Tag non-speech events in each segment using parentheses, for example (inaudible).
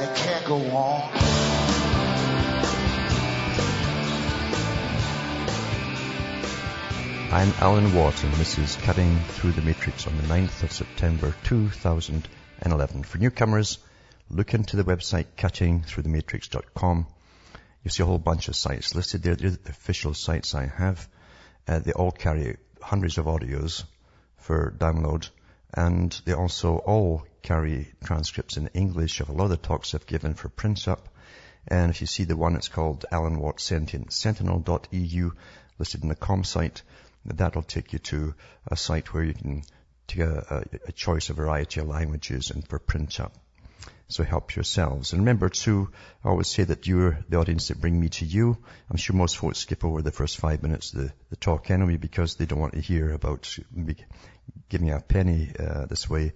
and it can't go on. I'm Alan Watt and this is Cutting Through the Matrix on the 9th of September 2011. For newcomers, look into the website cuttingthroughthematrix.com. You'll see a whole bunch of sites listed there. They're the official sites I have. Uh, they all carry hundreds of audios for download and they also all carry transcripts in English of a lot of the talks I've given for print up. And if you see the one, it's called Alan Watt Sentient, sentinel.eu listed in the com site that'll take you to a site where you can take a, a, a choice, a variety of languages and for print up. So help yourselves. And remember too, I always say that you're the audience that bring me to you. I'm sure most folks skip over the first five minutes of the, the talk anyway because they don't want to hear about me giving a penny uh, this way.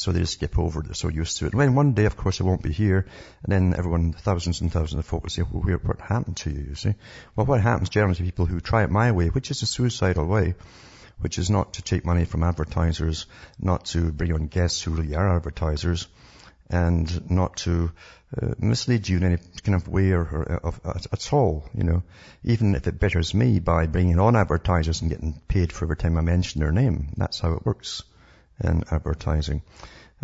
So they just skip over it. They're so used to it. And then one day, of course, it won't be here. And then everyone, thousands and thousands of folks will say, well, where, what happened to you, you see? Well, what happens generally to people who try it my way, which is a suicidal way, which is not to take money from advertisers, not to bring on guests who really are advertisers, and not to uh, mislead you in any kind of way or, or of, at, at all, you know, even if it betters me by bringing on advertisers and getting paid for every time I mention their name. That's how it works in advertising.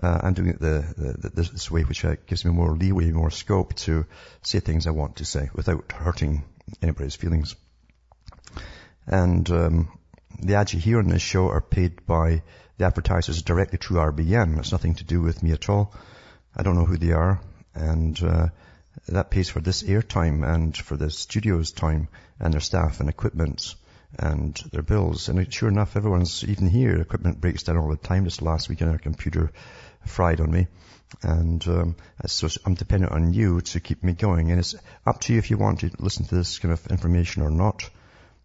Uh, I'm doing it the, the, the, this way which uh, gives me more leeway, more scope to say things I want to say without hurting anybody's feelings. And um, the ads you hear on this show are paid by the advertisers directly through RBN. It's nothing to do with me at all. I don't know who they are, and uh, that pays for this airtime and for the studio's time and their staff and equipment and their bills. And sure enough, everyone's even here. Equipment breaks down all the time. Just last week, our computer fried on me. And um, so I'm dependent on you to keep me going. And it's up to you if you want to listen to this kind of information or not,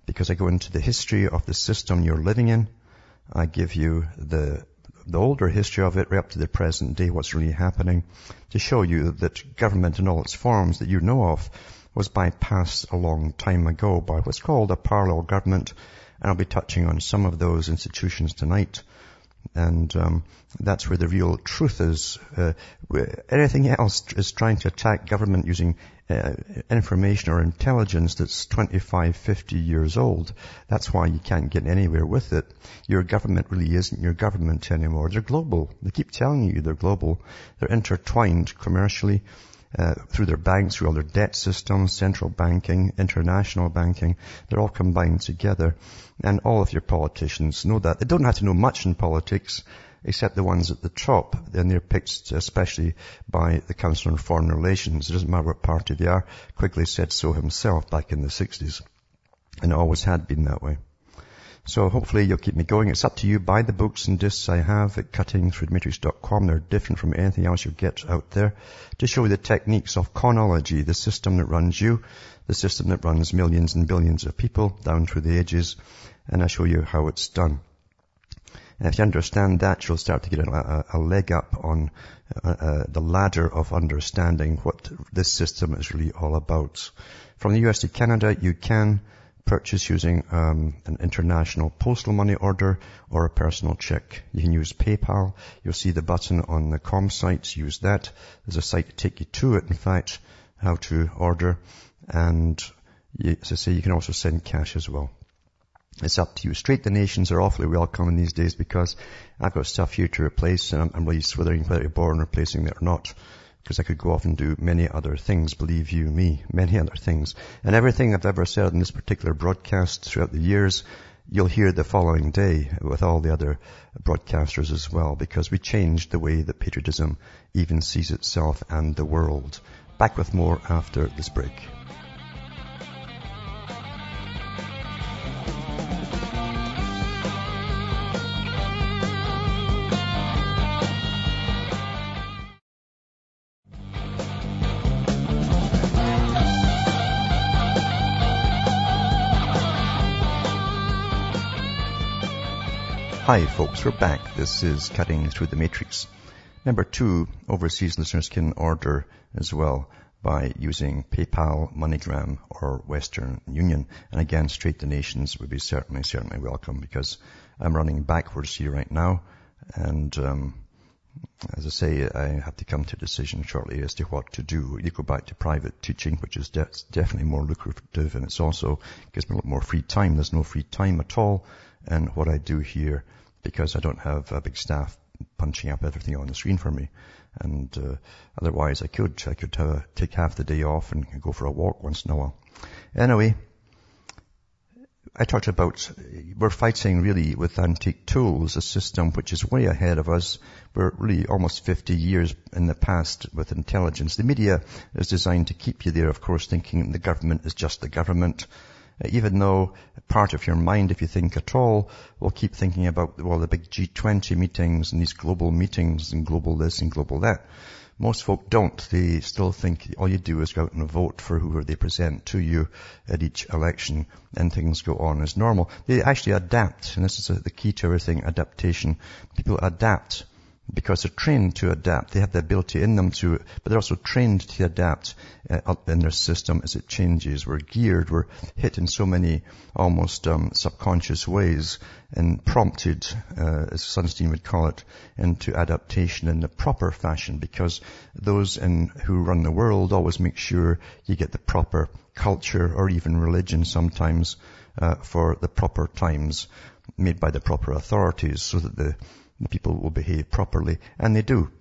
because I go into the history of the system you're living in. I give you the the older history of it right up to the present day, what's really happening, to show you that government in all its forms that you know of was bypassed a long time ago by what's called a parallel government. And I'll be touching on some of those institutions tonight. And um, that's where the real truth is. Uh, anything else is trying to attack government using uh, information or intelligence that's 25, 50 years old. That's why you can't get anywhere with it. Your government really isn't your government anymore. They're global. They keep telling you they're global. They're intertwined commercially. Uh, through their banks, through all their debt systems, central banking, international banking, they're all combined together. And all of your politicians know that. They don't have to know much in politics except the ones at the top. And they're picked especially by the Council on Foreign Relations. It doesn't matter what party they are. Quigley said so himself back in the 60s. And it always had been that way. So hopefully you'll keep me going. It's up to you. Buy the books and discs I have at cuttingthroughthematrix.com. They're different from anything else you'll get out there to show you the techniques of chronology, the system that runs you, the system that runs millions and billions of people down through the ages. And I show you how it's done. And if you understand that, you'll start to get a, a, a leg up on uh, uh, the ladder of understanding what this system is really all about. From the US to Canada, you can purchase using um, an international postal money order or a personal check. You can use PayPal. You'll see the button on the com site. Use that. There's a site to take you to it, in fact, how to order. And you, as I say, you can also send cash as well. It's up to you. Straight donations are awfully welcome in these days because I've got stuff here to replace and I'm, I'm really swithering whether you're born replacing it or not. Because I could go off and do many other things, believe you me, many other things. And everything I've ever said in this particular broadcast throughout the years, you'll hear the following day with all the other broadcasters as well, because we changed the way that patriotism even sees itself and the world. Back with more after this break. Hi folks, we're back. This is Cutting Through the Matrix. Number two, overseas listeners can order as well by using PayPal, MoneyGram or Western Union. And again, straight donations would be certainly, certainly welcome because I'm running backwards here right now. And, um, as I say, I have to come to a decision shortly as to what to do. You go back to private teaching, which is de- definitely more lucrative and it's also gives me a lot more free time. There's no free time at all. And what I do here because I don't have a big staff punching up everything on the screen for me. And uh, otherwise, I could I could take half the day off and go for a walk once in a while. Anyway, I talked about we're fighting really with antique tools, a system which is way ahead of us. We're really almost 50 years in the past with intelligence. The media is designed to keep you there, of course, thinking the government is just the government even though part of your mind, if you think at all, will keep thinking about, well, the big G20 meetings and these global meetings and global this and global that. Most folk don't. They still think all you do is go out and vote for whoever they present to you at each election and things go on as normal. They actually adapt, and this is the key to everything, adaptation. People adapt because they're trained to adapt. They have the ability in them to, but they're also trained to adapt uh, in their system as it changes. We're geared, we're hit in so many almost um, subconscious ways and prompted, uh, as Sunstein would call it, into adaptation in the proper fashion because those in, who run the world always make sure you get the proper culture or even religion sometimes uh, for the proper times made by the proper authorities so that the the people will behave properly, and they do,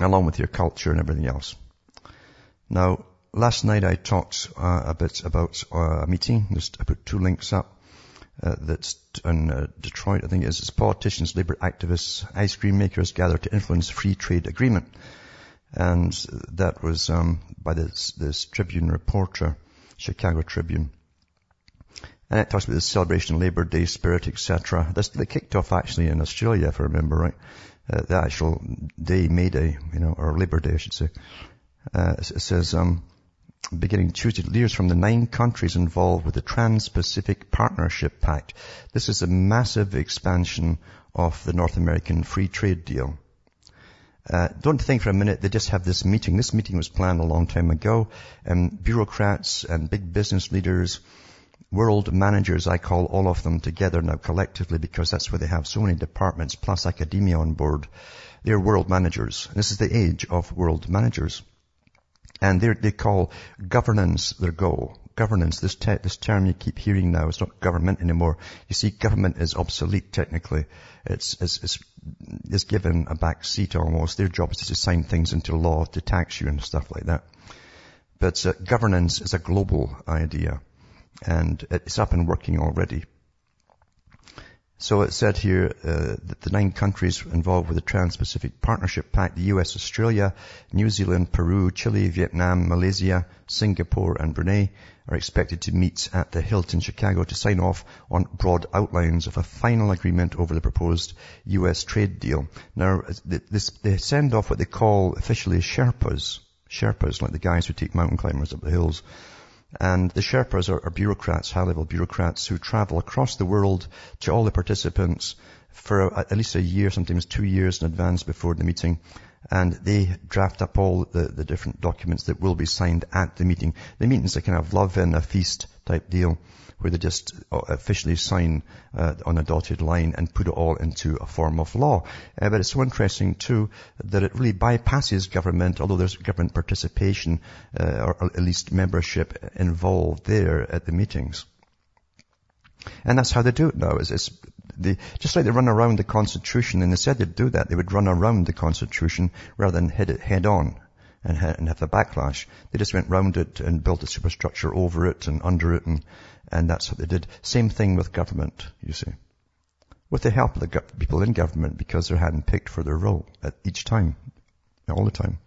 along with your culture and everything else. Now, last night I talked uh, a bit about uh, a meeting. Just I put two links up. Uh, that's in uh, Detroit, I think it is. It's politicians, labor activists, ice cream makers gather to influence free trade agreement. And that was um, by this, this Tribune reporter, Chicago Tribune. And it talks about the celebration of Labour Day spirit, etc. This they kicked off actually in Australia, if I remember right. Uh, the actual day, May Day, you know, or Labour Day, I should say. Uh, it says, um, beginning Tuesday, leaders from the nine countries involved with the Trans-Pacific Partnership Pact. This is a massive expansion of the North American free trade deal. Uh, don't think for a minute they just have this meeting. This meeting was planned a long time ago, and bureaucrats and big business leaders world managers, I call all of them together now collectively because that's where they have so many departments plus academia on board. They're world managers. This is the age of world managers. And they call governance their goal. Governance, this, te- this term you keep hearing now, it's not government anymore. You see, government is obsolete technically. It's, it's, it's, it's given a back seat almost. Their job is to sign things into law to tax you and stuff like that. But uh, governance is a global idea and it's up and working already. So it said here uh, that the nine countries involved with the Trans-Pacific Partnership Pact, the US, Australia, New Zealand, Peru, Chile, Vietnam, Malaysia, Singapore and Brunei are expected to meet at the Hilton Chicago to sign off on broad outlines of a final agreement over the proposed US trade deal. Now, this, they send off what they call officially Sherpas. Sherpas, like the guys who take mountain climbers up the hills. And the Sherpas are, are bureaucrats, high-level bureaucrats who travel across the world to all the participants for a, at least a year, sometimes two years in advance before the meeting. And they draft up all the, the different documents that will be signed at the meeting. The meeting's a kind of love and a feast type deal where they just uh, officially sign uh, on a dotted line and put it all into a form of law. Uh, but it's so interesting too that it really bypasses government, although there's government participation uh, or at least membership involved there at the meetings. And that's how they do it now. Is it's just like they run around the Constitution, and they said they'd do that. They would run around the Constitution rather than hit it head on and, and have the backlash. They just went round it and built a superstructure over it and under it and and that's what they did. Same thing with government, you see. With the help of the people in government because they're handpicked for their role at each time, all the time.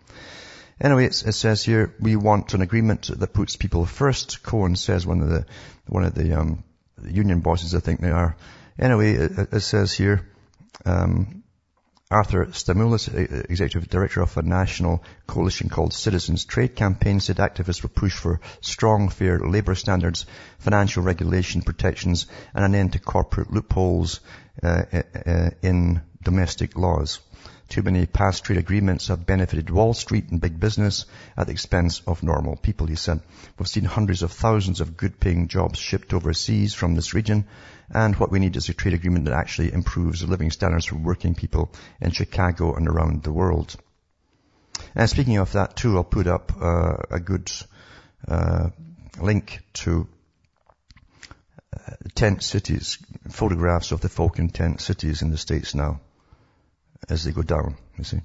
Anyway, it, it says here, we want an agreement that puts people first. Cohen says one of the, one of the, um, union bosses, I think they are. Anyway, it, it says here, um, Arthur Stamoulis, executive director of a national coalition called Citizens Trade Campaign, said activists will push for strong, fair labour standards, financial regulation protections, and an end to corporate loopholes uh, uh, in domestic laws. Too many past trade agreements have benefited Wall Street and big business at the expense of normal people, he said. We've seen hundreds of thousands of good paying jobs shipped overseas from this region and what we need is a trade agreement that actually improves the living standards for working people in Chicago and around the world. And speaking of that too, I'll put up uh, a good uh, link to uh, tent cities, photographs of the folk tent cities in the States now as they go down, you see.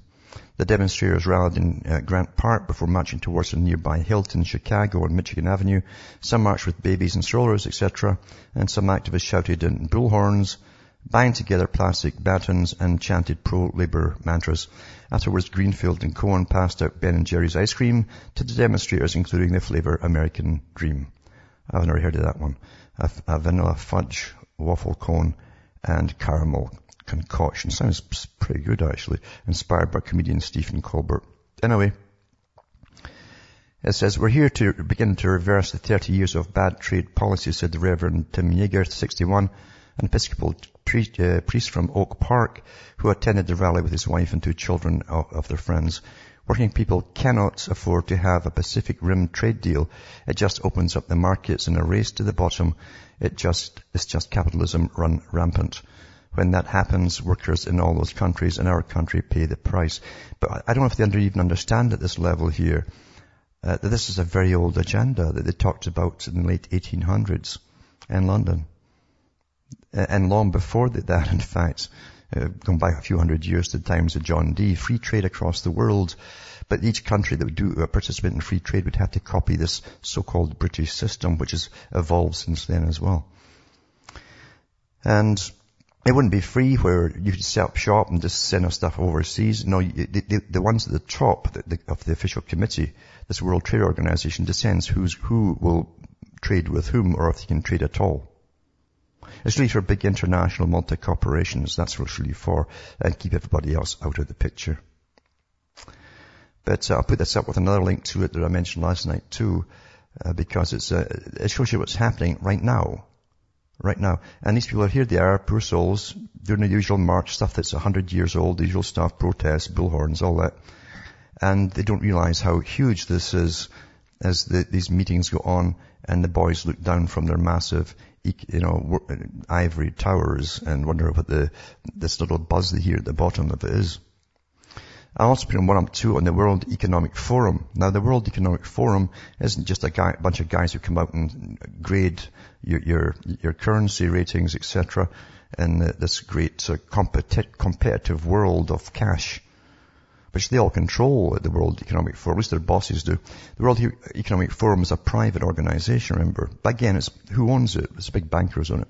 The demonstrators rallied in uh, Grant Park before marching towards a nearby Hilton, Chicago on Michigan Avenue. Some marched with babies and strollers, etc. And some activists shouted in bullhorns, banged together plastic batons and chanted pro-labor mantras. Afterwards, Greenfield and Cohen passed out Ben and Jerry's ice cream to the demonstrators, including the flavor American Dream. I've never heard of that one. A, a vanilla fudge waffle cone and caramel concoction. Sounds pretty good actually. Inspired by comedian Stephen Colbert. Anyway, it says, we're here to begin to reverse the 30 years of bad trade policy, said the Reverend Tim Yeager, 61, an Episcopal priest, uh, priest from Oak Park, who attended the rally with his wife and two children of, of their friends. Working people cannot afford to have a Pacific Rim trade deal. It just opens up the markets in a race to the bottom. It just, it's just capitalism run rampant. When that happens, workers in all those countries in our country pay the price. But I don't know if they even understand at this level here uh, that this is a very old agenda that they talked about in the late 1800s in London. And long before that, in fact, uh, going back a few hundred years to the times of John Dee, free trade across the world. But each country that would do uh, participate in free trade would have to copy this so-called British system, which has evolved since then as well. And it wouldn't be free where you could set up shop and just send our stuff overseas. No, the, the, the ones at the top of the official committee, this World Trade Organization, decides who's, who will trade with whom or if they can trade at all. It's really for big international multi-corporations. That's what it's really for. And keep everybody else out of the picture. But uh, I'll put this up with another link to it that I mentioned last night too, uh, because it's, uh, it shows you what's happening right now right now. And these people are here, they are poor souls, doing the usual march stuff that's a hundred years old, the usual stuff, protests, bullhorns, all that. And they don't realize how huge this is as the, these meetings go on and the boys look down from their massive, you know, ivory towers and wonder what the, this little buzz they hear at the bottom of it is. Also put on one up two on the World Economic Forum. Now the World Economic Forum isn't just a guy, bunch of guys who come out and grade your, your, your currency ratings, etc. in this great uh, competi- competitive world of cash, which they all control at the World Economic Forum, at least their bosses do. The World Economic Forum is a private organization, remember. But again, it's who owns it? It's big bankers on it.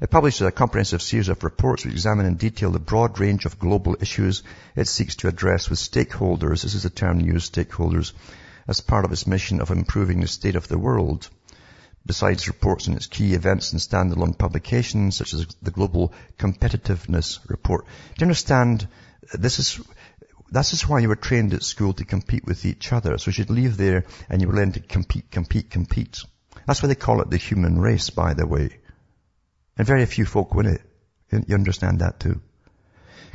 It publishes a comprehensive series of reports which examine in detail the broad range of global issues it seeks to address with stakeholders, this is a term used, stakeholders, as part of its mission of improving the state of the world. Besides reports on its key events and standalone publications, such as the Global Competitiveness Report. Do you understand? This is, this is why you were trained at school to compete with each other. So you should leave there and you learn to compete, compete, compete. That's why they call it the human race, by the way. And very few folk win it. Eh? You understand that too.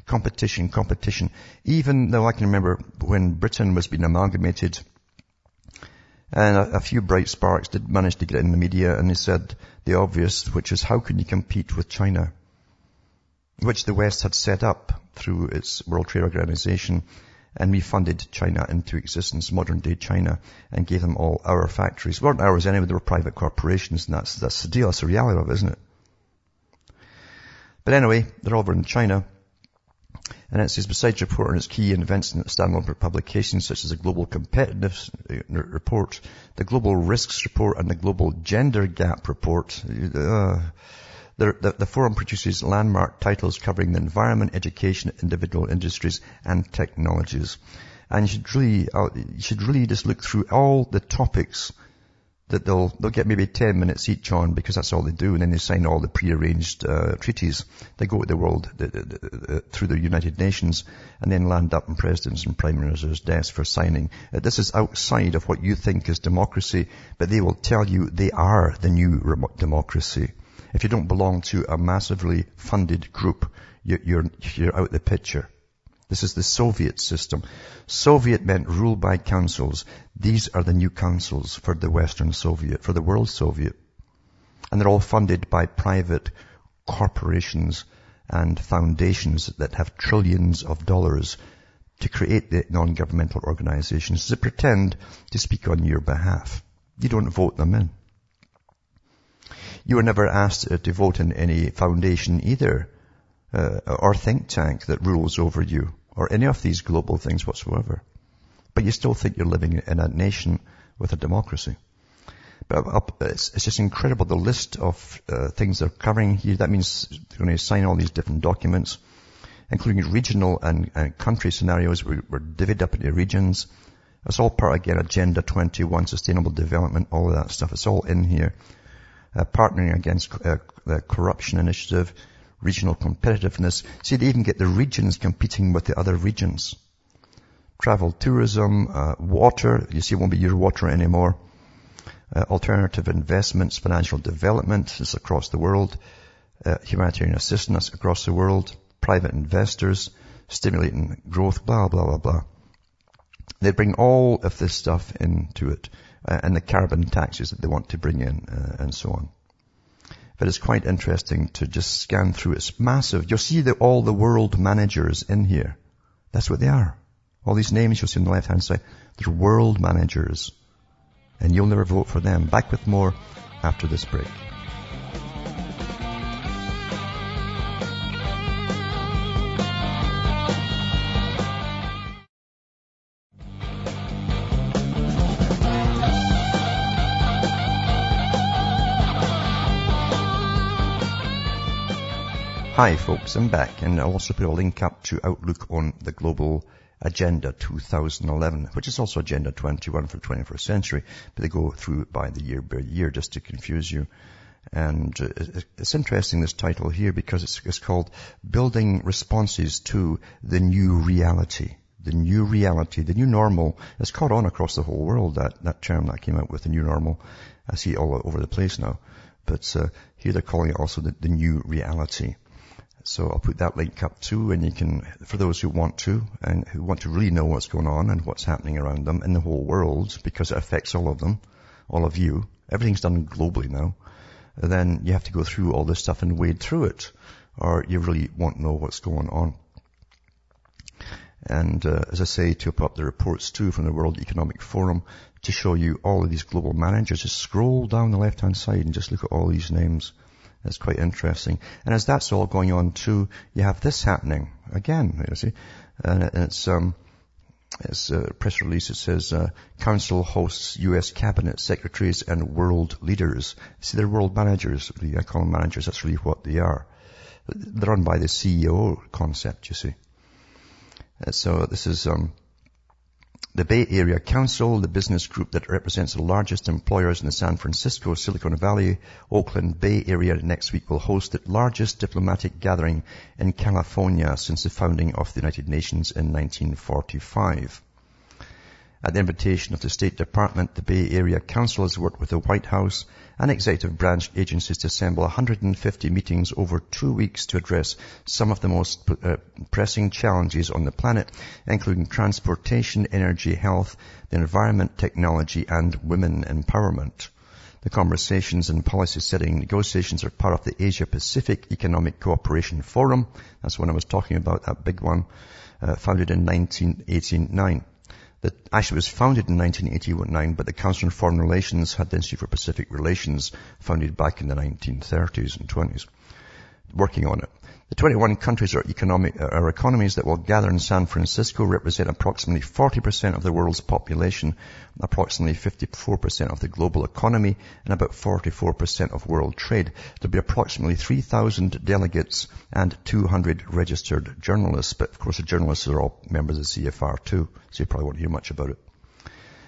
Competition, competition. Even though I can remember when Britain was being amalgamated, and a, a, few bright sparks did manage to get in the media, and they said the obvious, which is how can you compete with China? Which the West had set up through its World Trade Organization, and we funded China into existence, modern day China, and gave them all our factories. Weren't ours anyway, they were private corporations, and that's, that's the deal, that's the reality of it, isn't it? But anyway, they're over in China. And it says, besides reporting its key and events in standalone publications such as the Global Competitiveness Report, the Global Risks Report, and the Global Gender Gap Report, uh, the, the, the, forum produces landmark titles covering the environment, education, individual industries, and technologies. And you should really, uh, you should really just look through all the topics that they'll they'll get maybe ten minutes each on because that's all they do, and then they sign all the prearranged uh, treaties. They go to the world the, the, the, through the United Nations, and then land up in presidents and prime ministers' desks for signing. Uh, this is outside of what you think is democracy, but they will tell you they are the new democracy. If you don't belong to a massively funded group, you're, you're out of the picture. This is the Soviet system. Soviet meant ruled by councils. These are the new councils for the Western Soviet, for the world Soviet. And they're all funded by private corporations and foundations that have trillions of dollars to create the non-governmental organizations to pretend to speak on your behalf. You don't vote them in. You were never asked to vote in any foundation either, uh, or think tank that rules over you, or any of these global things whatsoever. But you still think you're living in a nation with a democracy. But it's, it's just incredible the list of uh, things they're covering here. That means they're going to sign all these different documents, including regional and, and country scenarios. We, we're divided up into regions. It's all part, again, Agenda 21, Sustainable Development, all of that stuff. It's all in here. Uh, partnering against uh, the corruption initiative, regional competitiveness. See, they even get the regions competing with the other regions. Travel, tourism, uh, water. You see, it won't be your water anymore. Uh, alternative investments, financial development is across the world. Uh, humanitarian assistance across the world. Private investors, stimulating growth, blah, blah, blah, blah. They bring all of this stuff into it, uh, and the carbon taxes that they want to bring in, uh, and so on. But it's quite interesting to just scan through. It's massive. You'll see all the world managers in here. That's what they are. All these names you'll see on the left hand side, they're world managers. And you'll never vote for them. Back with more after this break. Hi folks, I'm back and I'll also put a link up to Outlook on the Global Agenda 2011, which is also Agenda 21 for the 21st century, but they go through by the year by year just to confuse you. And uh, it's interesting this title here because it's, it's called Building Responses to the New Reality the new reality, the new normal. It's caught on across the whole world, that, that term that came out with the new normal. I see it all over the place now. But uh, here they're calling it also the, the new reality. So I'll put that link up too, and you can, for those who want to, and who want to really know what's going on and what's happening around them in the whole world, because it affects all of them, all of you. Everything's done globally now. Then you have to go through all this stuff and wade through it, or you really won't know what's going on. And uh, as I say, to put up the reports too from the World Economic Forum to show you all of these global managers, just scroll down the left-hand side and just look at all these names. It's quite interesting. And as that's all going on too, you have this happening again, you see. And it's, um, it's a press release. It says, uh, Council hosts U.S. cabinet secretaries and world leaders. See, they're world managers. Really. I call them managers. That's really what they are. They're run by the CEO concept, you see. Uh, so this is, um, the Bay Area Council, the business group that represents the largest employers in the San Francisco, Silicon Valley, Oakland Bay Area next week will host the largest diplomatic gathering in California since the founding of the United Nations in 1945. At the invitation of the State Department, the Bay Area Council has worked with the White House and executive branch agencies to assemble 150 meetings over two weeks to address some of the most uh, pressing challenges on the planet, including transportation, energy, health, the environment, technology, and women empowerment. The conversations and policy setting negotiations are part of the Asia Pacific Economic Cooperation Forum. That's when I was talking about, that big one, uh, founded in 1989 that actually was founded in 1989, but the Council on Foreign Relations had the Institute for Pacific Relations founded back in the 1930s and 20s, working on it. The 21 countries or, economic, or economies that will gather in San Francisco represent approximately 40% of the world's population, approximately 54% of the global economy, and about 44% of world trade. There'll be approximately 3,000 delegates and 200 registered journalists, but of course the journalists are all members of CFR too, so you probably won't hear much about it.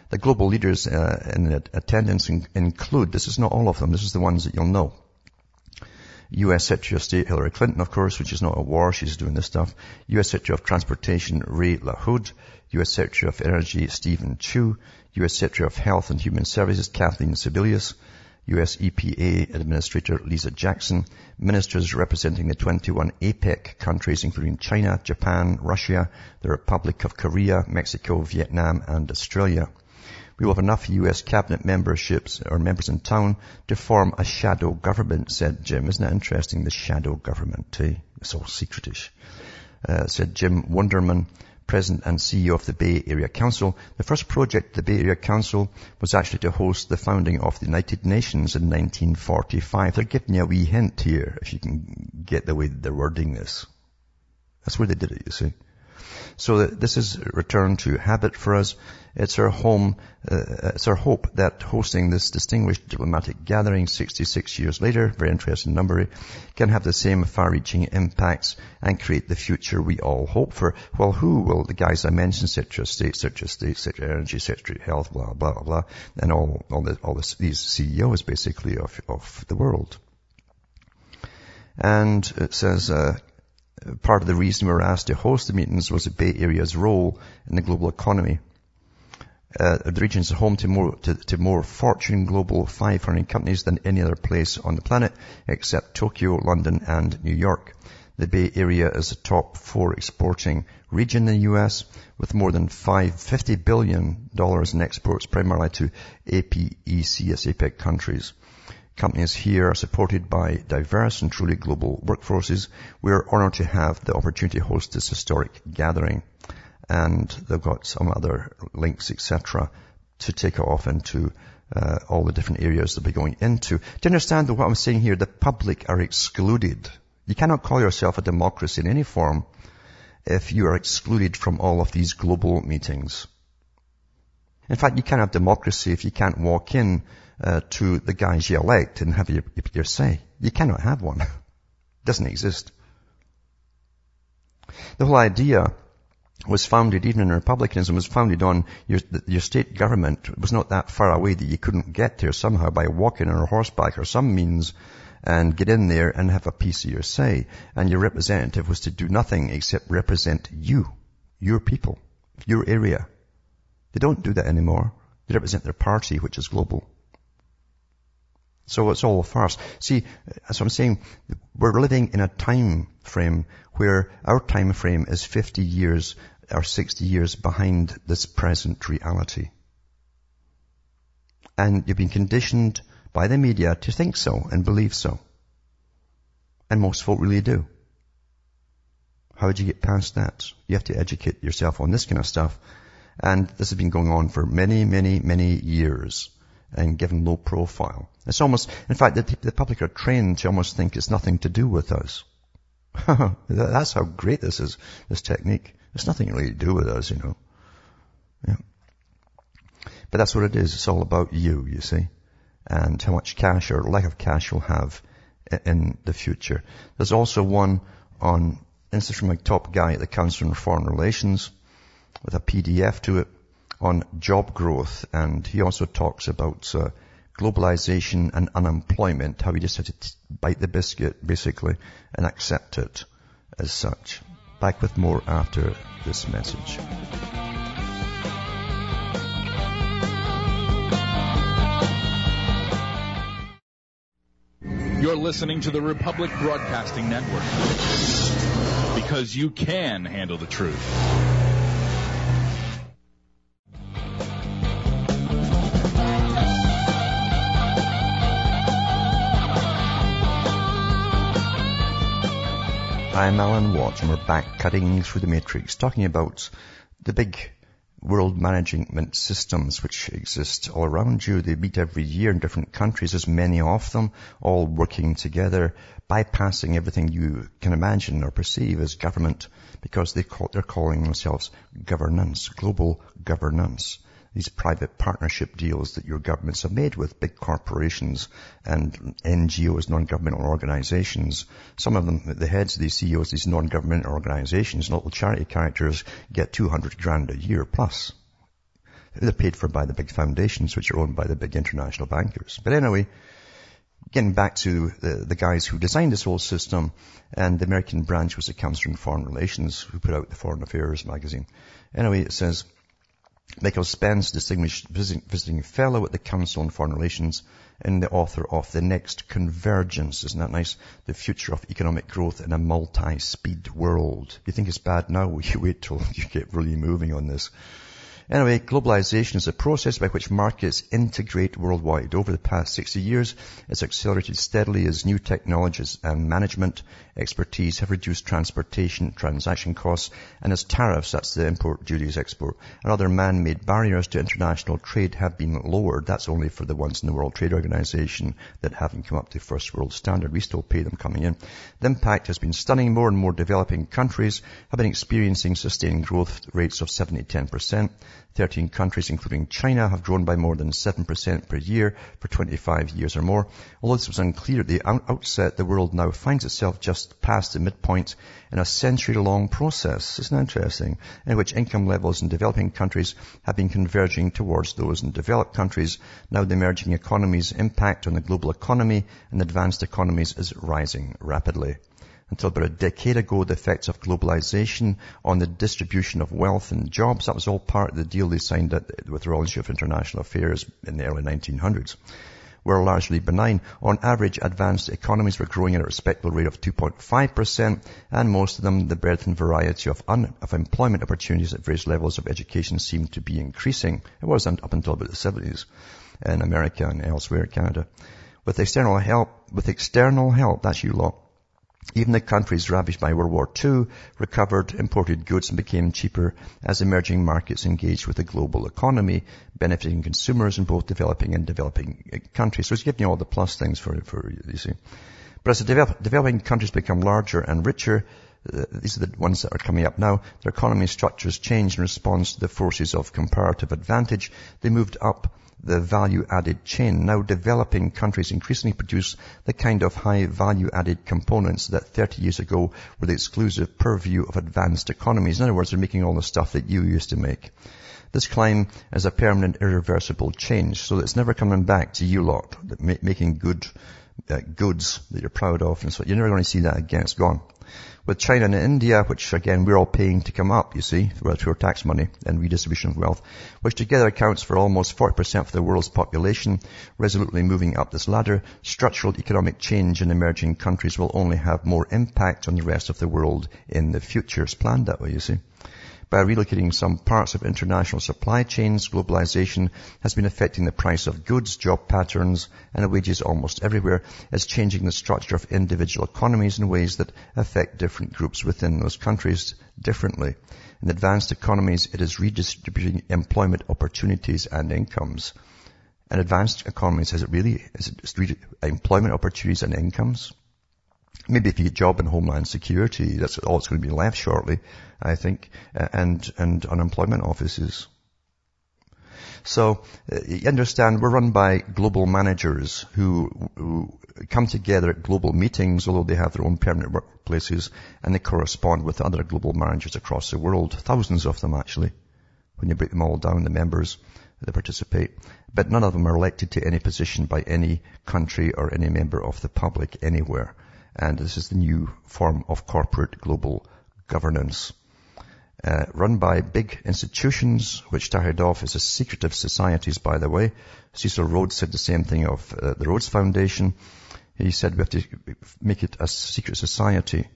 The global leaders uh, in attendance include, this is not all of them, this is the ones that you'll know. U.S. Secretary of State Hillary Clinton, of course, which is not a war, she's doing this stuff. U.S. Secretary of Transportation Ray LaHood. U.S. Secretary of Energy Steven Chu. U.S. Secretary of Health and Human Services Kathleen Sebelius. US EPA Administrator Lisa Jackson, ministers representing the 21 APEC countries including China, Japan, Russia, the Republic of Korea, Mexico, Vietnam and Australia. We will have enough US cabinet memberships or members in town to form a shadow government, said Jim. Isn't that interesting? The shadow government, eh? It's all secretish. Uh, said Jim Wunderman, President and CEO of the Bay Area Council. The first project the Bay Area Council was actually to host the founding of the United Nations in 1945. They're giving you a wee hint here, if you can get the way they're wording this. That's where they did it, you see. So this is a return to habit for us. It's our home, uh, it's hope that hosting this distinguished diplomatic gathering 66 years later, very interesting number, can have the same far-reaching impacts and create the future we all hope for. Well, who will the guys I mentioned, Secretary of State, Secretary of State, Secretary of Energy, Secretary of Health, blah, blah, blah, blah, and all, all, the, all the, these CEOs basically of, of the world. And it says, uh, part of the reason we were asked to host the meetings was the Bay Area's role in the global economy. Uh, the region is home to more, to, to more Fortune Global 500 companies than any other place on the planet, except Tokyo, London, and New York. The Bay Area is the top four exporting region in the U.S. with more than $550 billion in exports primarily to APEC, APEC countries. Companies here are supported by diverse and truly global workforces. We are honored to have the opportunity to host this historic gathering. And they've got some other links, etc., to take it off into uh, all the different areas they'll be going into. Do you understand what I'm saying here? The public are excluded. You cannot call yourself a democracy in any form if you are excluded from all of these global meetings. In fact, you can't have democracy if you can't walk in uh, to the guys you elect and have your, your say. You cannot have one. (laughs) it doesn't exist. The whole idea was founded, even in republicanism, was founded on your, your state government was not that far away that you couldn't get there somehow by walking on a horseback or some means and get in there and have a piece of your say. And your representative was to do nothing except represent you, your people, your area. They don't do that anymore. They represent their party, which is global. So it's all a farce. See, as I'm saying, we're living in a time frame where our time frame is 50 years or 60 years behind this present reality. And you've been conditioned by the media to think so and believe so. And most folk really do. How would you get past that? You have to educate yourself on this kind of stuff. And this has been going on for many, many, many years and given low profile. It's almost, in fact, the, the public are trained to almost think it's nothing to do with us. (laughs) That's how great this is, this technique. It's nothing really to do with us, you know. Yeah. But that's what it is. It's all about you, you see, and how much cash or lack of cash you'll have in the future. There's also one on, this is from a top guy at the Council on Foreign Relations with a PDF to it on job growth. And he also talks about uh, globalization and unemployment, how he just have to bite the biscuit, basically, and accept it as such. Back with more after this message. You're listening to the Republic Broadcasting Network because you can handle the truth. I'm Alan Watts and we're back cutting through the matrix, talking about the big world management systems which exist all around you. They meet every year in different countries. There's many of them, all working together, bypassing everything you can imagine or perceive as government because they call, they're calling themselves governance, global governance these private partnership deals that your governments have made with big corporations and NGOs, non-governmental organizations. Some of them, the heads of these CEOs, these non-governmental organizations, little charity characters get 200 grand a year plus. They're paid for by the big foundations, which are owned by the big international bankers. But anyway, getting back to the, the guys who designed this whole system, and the American branch was the Council on Foreign Relations, who put out the Foreign Affairs magazine. Anyway, it says, Michael Spence, distinguished visiting fellow at the Council on Foreign Relations and the author of The Next Convergence. Isn't that nice? The future of economic growth in a multi-speed world. You think it's bad now? You wait till you get really moving on this. Anyway, globalization is a process by which markets integrate worldwide. Over the past 60 years, it's accelerated steadily as new technologies and management expertise have reduced transportation, transaction costs, and as tariffs, that's the import duties, export, and other man-made barriers to international trade have been lowered. That's only for the ones in the World Trade Organization that haven't come up to first world standard. We still pay them coming in. The impact has been stunning. More and more developing countries have been experiencing sustained growth rates of 7 to 10%. 13 countries, including China, have grown by more than 7% per year for 25 years or more. Although this was unclear at the outset, the world now finds itself just past the midpoint in a century-long process, isn't that interesting, in which income levels in developing countries have been converging towards those in developed countries. Now the emerging economies' impact on the global economy and advanced economies is rising rapidly. Until about a decade ago, the effects of globalization on the distribution of wealth and jobs, that was all part of the deal they signed with the Royal Institute of International Affairs in the early 1900s, were largely benign. On average, advanced economies were growing at a respectable rate of 2.5%, and most of them, the breadth and variety of, un- of employment opportunities at various levels of education seemed to be increasing. It wasn't up until about the 70s in America and elsewhere, Canada. With external help, with external help, that's you lot, even the countries ravaged by World War II recovered imported goods and became cheaper as emerging markets engaged with the global economy, benefiting consumers in both developing and developing countries. So it's giving you all the plus things for, for you see. But as the develop, developing countries become larger and richer, these are the ones that are coming up now, their economy structures changed in response to the forces of comparative advantage. They moved up the value-added chain. Now developing countries increasingly produce the kind of high value-added components that 30 years ago were the exclusive purview of advanced economies. In other words, they're making all the stuff that you used to make. This climb is a permanent, irreversible change, so it's never coming back to you lot, making good uh, goods that you're proud of, and so you're never going to see that again. It's gone with China and India, which again we're all paying to come up, you see, through our tax money and redistribution of wealth, which together accounts for almost 40% of the world's population, resolutely moving up this ladder, structural economic change in emerging countries will only have more impact on the rest of the world in the future. It's planned that way, you see. By relocating some parts of international supply chains, globalization has been affecting the price of goods, job patterns, and wages almost everywhere. It's changing the structure of individual economies in ways that affect different groups within those countries differently. In advanced economies, it is redistributing employment opportunities and incomes. In advanced economies, is it really, is it employment opportunities and incomes? Maybe if you get a job in Homeland Security, that's all it's going to be left shortly, I think, and, and unemployment offices. So you understand we're run by global managers who, who come together at global meetings, although they have their own permanent workplaces, and they correspond with other global managers across the world, thousands of them actually, when you break them all down, the members that participate. But none of them are elected to any position by any country or any member of the public anywhere. And this is the new form of corporate global governance. Uh, run by big institutions, which started off as a secretive societies, by the way. Cecil Rhodes said the same thing of uh, the Rhodes Foundation. He said we have to make it a secret society.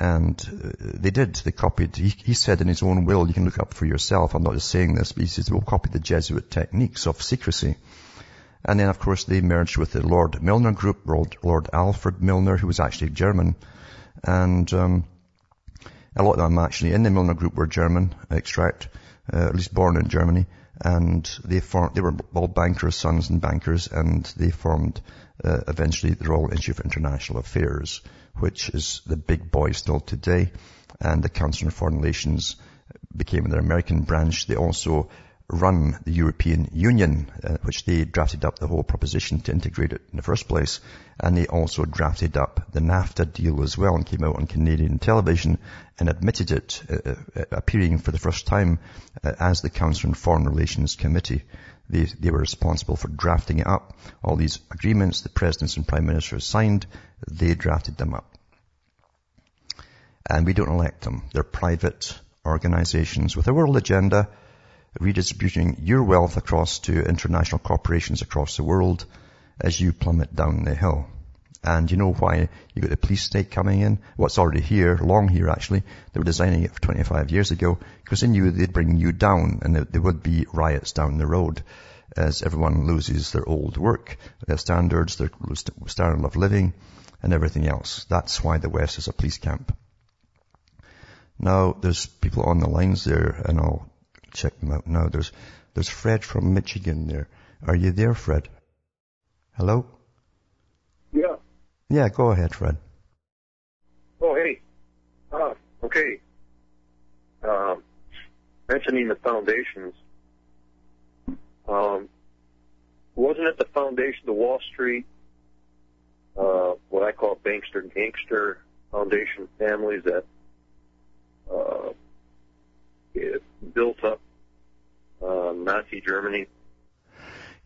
And uh, they did. They copied, he, he, said in his own will, you can look up for yourself, I'm not just saying this, but he says we'll copy the Jesuit techniques of secrecy. And then, of course, they merged with the Lord Milner Group, Lord, Alfred Milner, who was actually German. And um, a lot of them actually in the Milner Group were German extract, uh, at least born in Germany. And they formed, they were all bankers, sons and bankers, and they formed uh, eventually the Royal Institute of International Affairs, which is the big boy still today. And the Council on Foreign Relations became their American branch. They also run the European Union, uh, which they drafted up the whole proposition to integrate it in the first place. And they also drafted up the NAFTA deal as well and came out on Canadian television and admitted it, uh, uh, appearing for the first time uh, as the Council on Foreign Relations Committee. They, they were responsible for drafting it up. All these agreements the presidents and prime ministers signed, they drafted them up. And we don't elect them. They're private organizations with a world agenda redistributing your wealth across to international corporations across the world as you plummet down the hill. And you know why you got the police state coming in? What's well, already here, long here actually. They were designing it for 25 years ago because they knew they'd bring you down and there would be riots down the road as everyone loses their old work, their standards, their standard of living and everything else. That's why the West is a police camp. Now, there's people on the lines there and I'll check them out now. There's, there's Fred from Michigan there. Are you there, Fred? Hello? Yeah. Yeah, go ahead, Fred. Oh, hey. Uh, okay. Um, mentioning the foundations, um, wasn't it the foundation, the Wall Street, uh, what I call bankster gangster foundation families that uh, built up uh, Nazi Germany?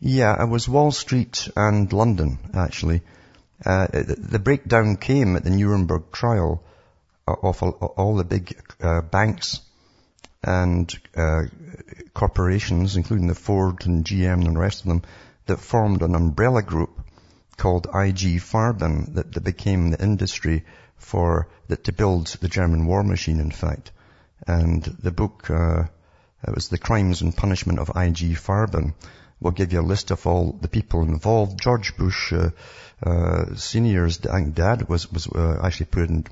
Yeah, it was Wall Street and London, actually. Uh, the breakdown came at the Nuremberg trial of all the big uh, banks and uh, corporations, including the Ford and GM and the rest of them, that formed an umbrella group called IG Farben that, that became the industry for that to build the German war machine, in fact. And the book, uh, it was The Crimes and Punishment of IG Farben, will give you a list of all the people involved. George Bush, uh, uh, senior's dad was, was uh, actually put in,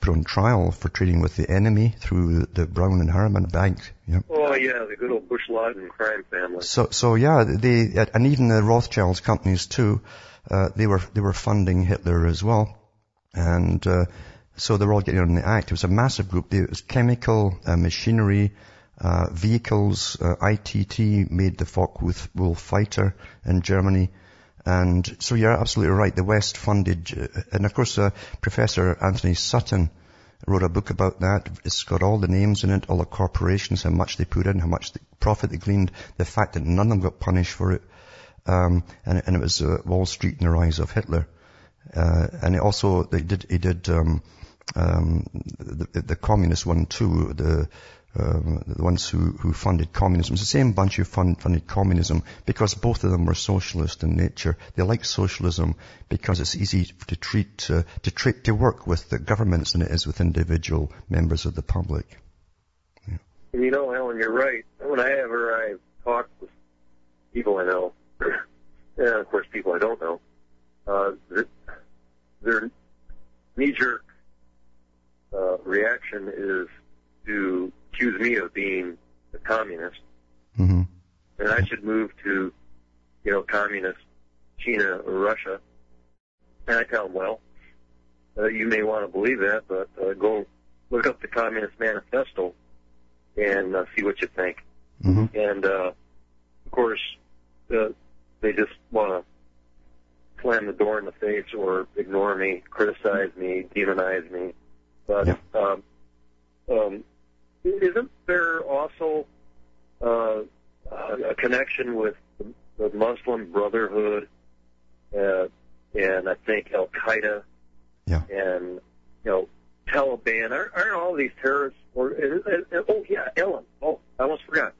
put on trial for trading with the enemy through the Brown and Harriman Bank. Yeah. Oh yeah, the good old Bush Laden crime family. So, so yeah, they, and even the Rothschilds companies too, uh, they were, they were funding Hitler as well. And, uh, so they're all getting on the act. It was a massive group. It was chemical, uh, machinery, uh, vehicles. Uh, ITT made the Focke-Wulf fighter in Germany. And so you're absolutely right. The West funded, uh, and of course, uh, Professor Antony Sutton wrote a book about that. It's got all the names in it, all the corporations, how much they put in, how much profit they gleaned, the fact that none of them got punished for it. Um, and, and, it was uh, Wall Street and the rise of Hitler. Uh, and it also, they did, he did, um, um, the, the, communist one too, the, um, the ones who, who funded communism. It's the same bunch who fund, funded communism because both of them were socialist in nature. They like socialism because it's easy to treat, uh, to treat, to work with the governments than it is with individual members of the public. Yeah. You know, Alan, you're right. Whenever I talk with people I know, (clears throat) and of course people I don't know, uh, their knee-jerk reaction is to accuse me of being a communist, mm-hmm. and I should move to, you know, communist China or Russia. And I tell them, well, uh, you may want to believe that, but uh, go look up the Communist Manifesto and uh, see what you think. Mm-hmm. And uh, of course, uh, they just want to slam the door in the face or ignore me, criticize me, demonize me. But yeah. um, um, isn't there also uh, a connection with the Muslim Brotherhood uh, and I think Al Qaeda yeah. and you know Taliban? Aren't, aren't all these terrorists? Or uh, uh, oh yeah, Ellen. Oh, I almost forgot.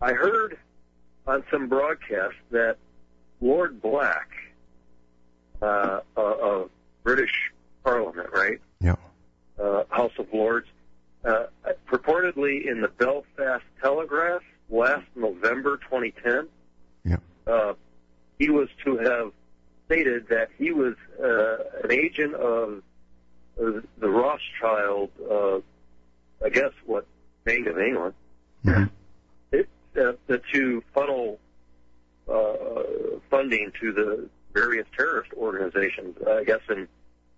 I heard on some broadcast that Lord Black uh, uh, of British Parliament, right? Yeah. Uh, House of Lords uh, purportedly in the Belfast Telegraph last November 2010. Yeah. Uh, he was to have stated that he was uh, an agent of the Rothschild, uh, I guess, what Bank of England, mm-hmm. it, uh, to funnel uh, funding to the various terrorist organizations, I guess, in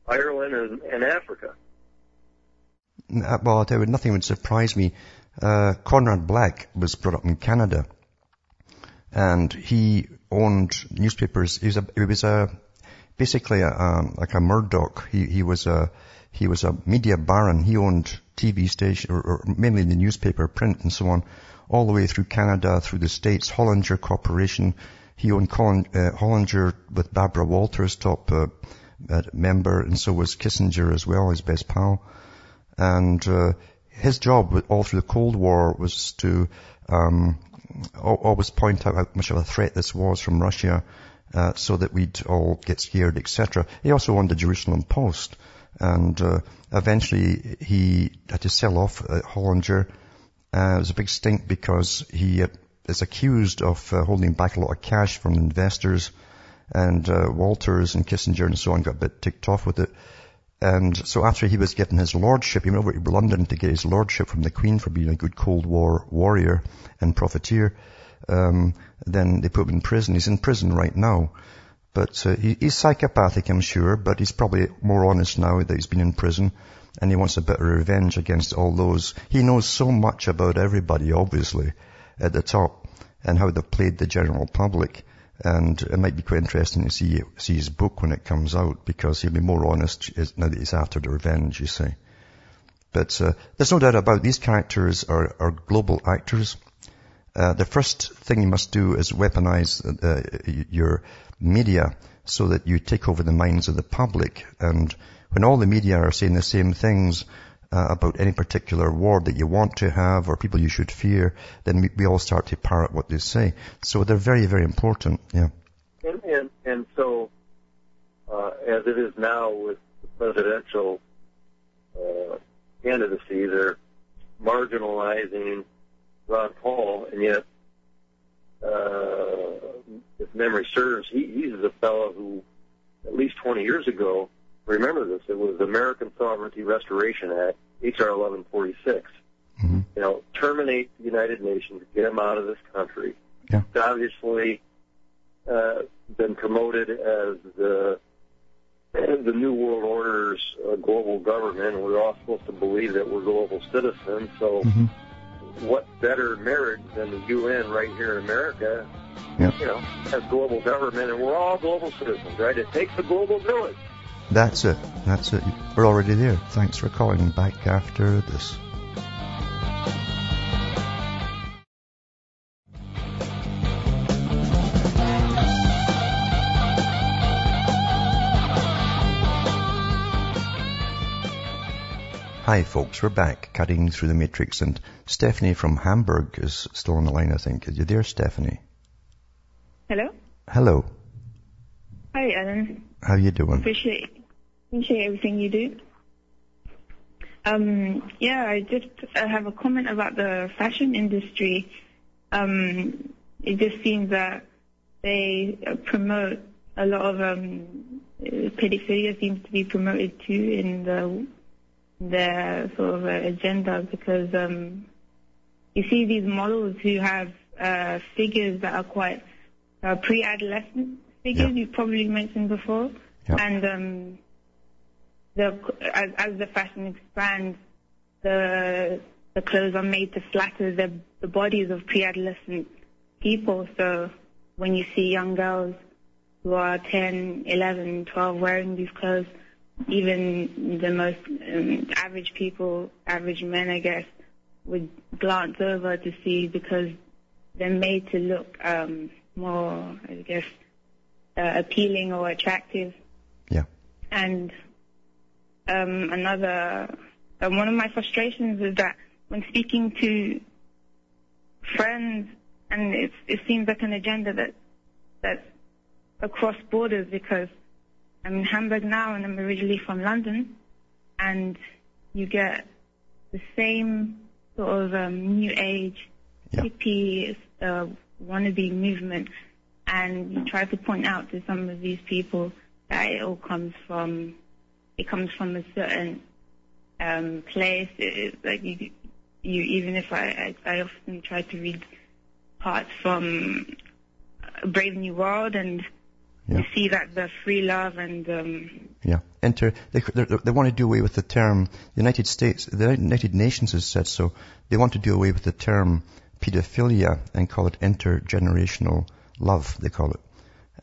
Ireland and, and Africa. Uh, well, nothing would surprise me. Uh, Conrad Black was brought up in Canada, and he owned newspapers. He was a, he was a basically a, um, like a Murdoch. He he was a he was a media baron. He owned TV station, or, or mainly the newspaper, print, and so on, all the way through Canada, through the States. Hollinger Corporation. He owned Colin, uh, Hollinger with Barbara Walters, top uh, member, and so was Kissinger as well, his best pal and uh, his job all through the Cold War was to um, always point out how much of a threat this was from Russia, uh, so that we'd all get scared, etc. He also owned the Jerusalem Post, and uh, eventually he had to sell off uh, Hollinger. Uh, it was a big stink because he uh, is accused of uh, holding back a lot of cash from investors, and Walters and Kissinger and so on got a bit ticked off with it. And so after he was given his lordship, he went over to London to get his lordship from the Queen for being a good Cold War warrior and profiteer. Um, then they put him in prison. He's in prison right now. But uh, he, he's psychopathic, I'm sure, but he's probably more honest now that he's been in prison and he wants a bit of revenge against all those. He knows so much about everybody, obviously, at the top and how they've played the general public. And it might be quite interesting to see, see his book when it comes out because he'll be more honest now that he's after the revenge, you see. But uh, there's no doubt about these characters are, are global actors. Uh, the first thing you must do is weaponize uh, your media so that you take over the minds of the public. And when all the media are saying the same things, uh, about any particular war that you want to have or people you should fear, then we, we all start to parrot what they say. So they're very, very important. Yeah. And and, and so, uh, as it is now with the presidential uh, candidacy, they're marginalizing Ron Paul, and yet, uh, if memory serves, he, he's a fellow who, at least 20 years ago, remember this, it was the American Sovereignty Restoration Act, H.R. 1146. Mm-hmm. You know, terminate the United Nations, get them out of this country. Yeah. It's obviously uh, been promoted as the the New World Order's uh, global government, and we're all supposed to believe that we're global citizens. So, mm-hmm. what better marriage than the UN right here in America? Yeah. You know, as global government, and we're all global citizens, right? It takes a global village. That's it. That's it. We're already there. Thanks for calling back after this. Hi folks, we're back cutting through the matrix and Stephanie from Hamburg is still on the line I think. Are you there Stephanie? Hello? Hello. Hi Alan. How you doing? Appreciate appreciate everything you do. Um, yeah, I just uh, have a comment about the fashion industry. Um, it just seems that they uh, promote a lot of um, pedophilia seems to be promoted too in the their sort of uh, agenda because um, you see these models who have uh, figures that are quite uh, pre-adolescent figures yeah. you probably mentioned before, yeah. and um, as, as the fashion expands, the the clothes are made to flatter the the bodies of pre-adolescent people. So when you see young girls who are 10, 11, 12 wearing these clothes, even the most um, average people, average men, I guess, would glance over to see because they're made to look um, more, I guess, uh, appealing or attractive. Yeah. And um, another um, one of my frustrations is that when speaking to friends, and it, it seems like an agenda that that's across borders because I'm in Hamburg now and I'm originally from London, and you get the same sort of um, new age yeah. hippie uh, wannabe movement, and you try to point out to some of these people that it all comes from it comes from a certain um, place. It, it, like you, you, even if I, I, I often try to read parts from Brave New World and yeah. you see that the free love and um, yeah, enter. They, they want to do away with the term. The United States, the United Nations has said so. They want to do away with the term pedophilia and call it intergenerational love. They call it,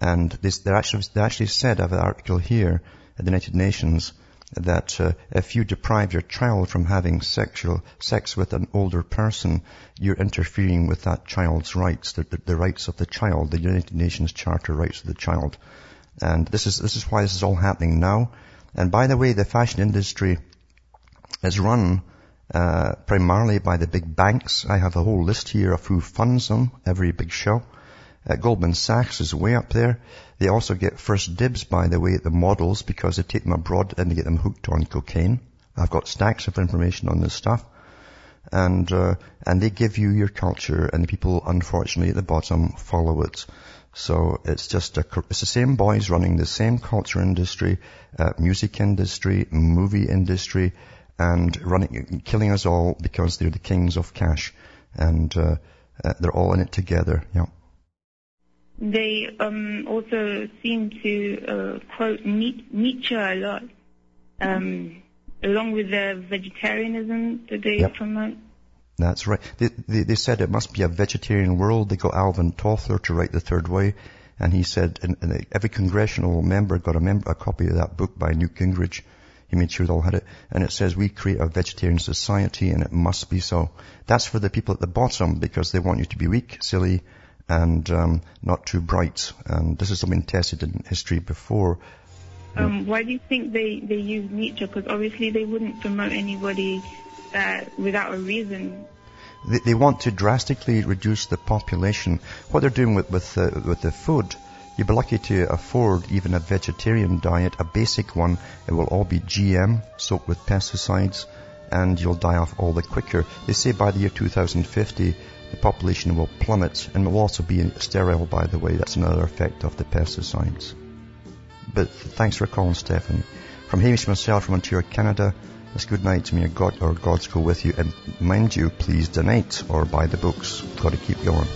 and this, they actually they actually said. I have an article here the United Nations that uh, if you deprive your child from having sexual sex with an older person, you're interfering with that child's rights, the, the, the, rights of the child, the United Nations Charter rights of the child. And this is this is why this is all happening now. And by the way, the fashion industry is run uh, primarily by the big banks. I have a whole list here of who funds them, every big show. Uh, Goldman Sachs is way up there. They also get first dibs, by the way, at the models because they take them abroad and they get them hooked on cocaine. I've got stacks of information on this stuff. And, uh, and they give you your culture and the people, unfortunately, at the bottom follow it. So it's just a, it's the same boys running the same culture industry, uh, music industry, movie industry, and running, killing us all because they're the kings of cash. And, uh, uh, they're all in it together. Yeah. They um, also seem to uh, quote Nietzsche a lot, um, along with the vegetarianism that they Yep. promote. That's right. They, they, they said it must be a vegetarian world. They got Alvin Toffler to write The Third Way. And he said, and, and every congressional member got a, member, a copy of that book by Newt Gingrich. He made sure they all had it. And it says, we create a vegetarian society and it must be so. That's for the people at the bottom because they want you to be weak, silly, and um, not too bright. And this has been tested in history before. Um, why do you think they, they use Nietzsche? Because obviously they wouldn't promote anybody that without a reason. They, they want to drastically reduce the population. What they're doing with with, uh, with the food, you'd be lucky to afford even a vegetarian diet, a basic one. It will all be GM, soaked with pesticides, and you'll die off all the quicker. They say by the year 2050, the population will plummet and will also be sterile, by the way. That's another effect of the pesticides. But thanks for calling, Stephanie. From Hamish myself from Ontario, Canada, it's good night to me. God or God's go with you. And mind you, please donate or buy the books. Got to keep going.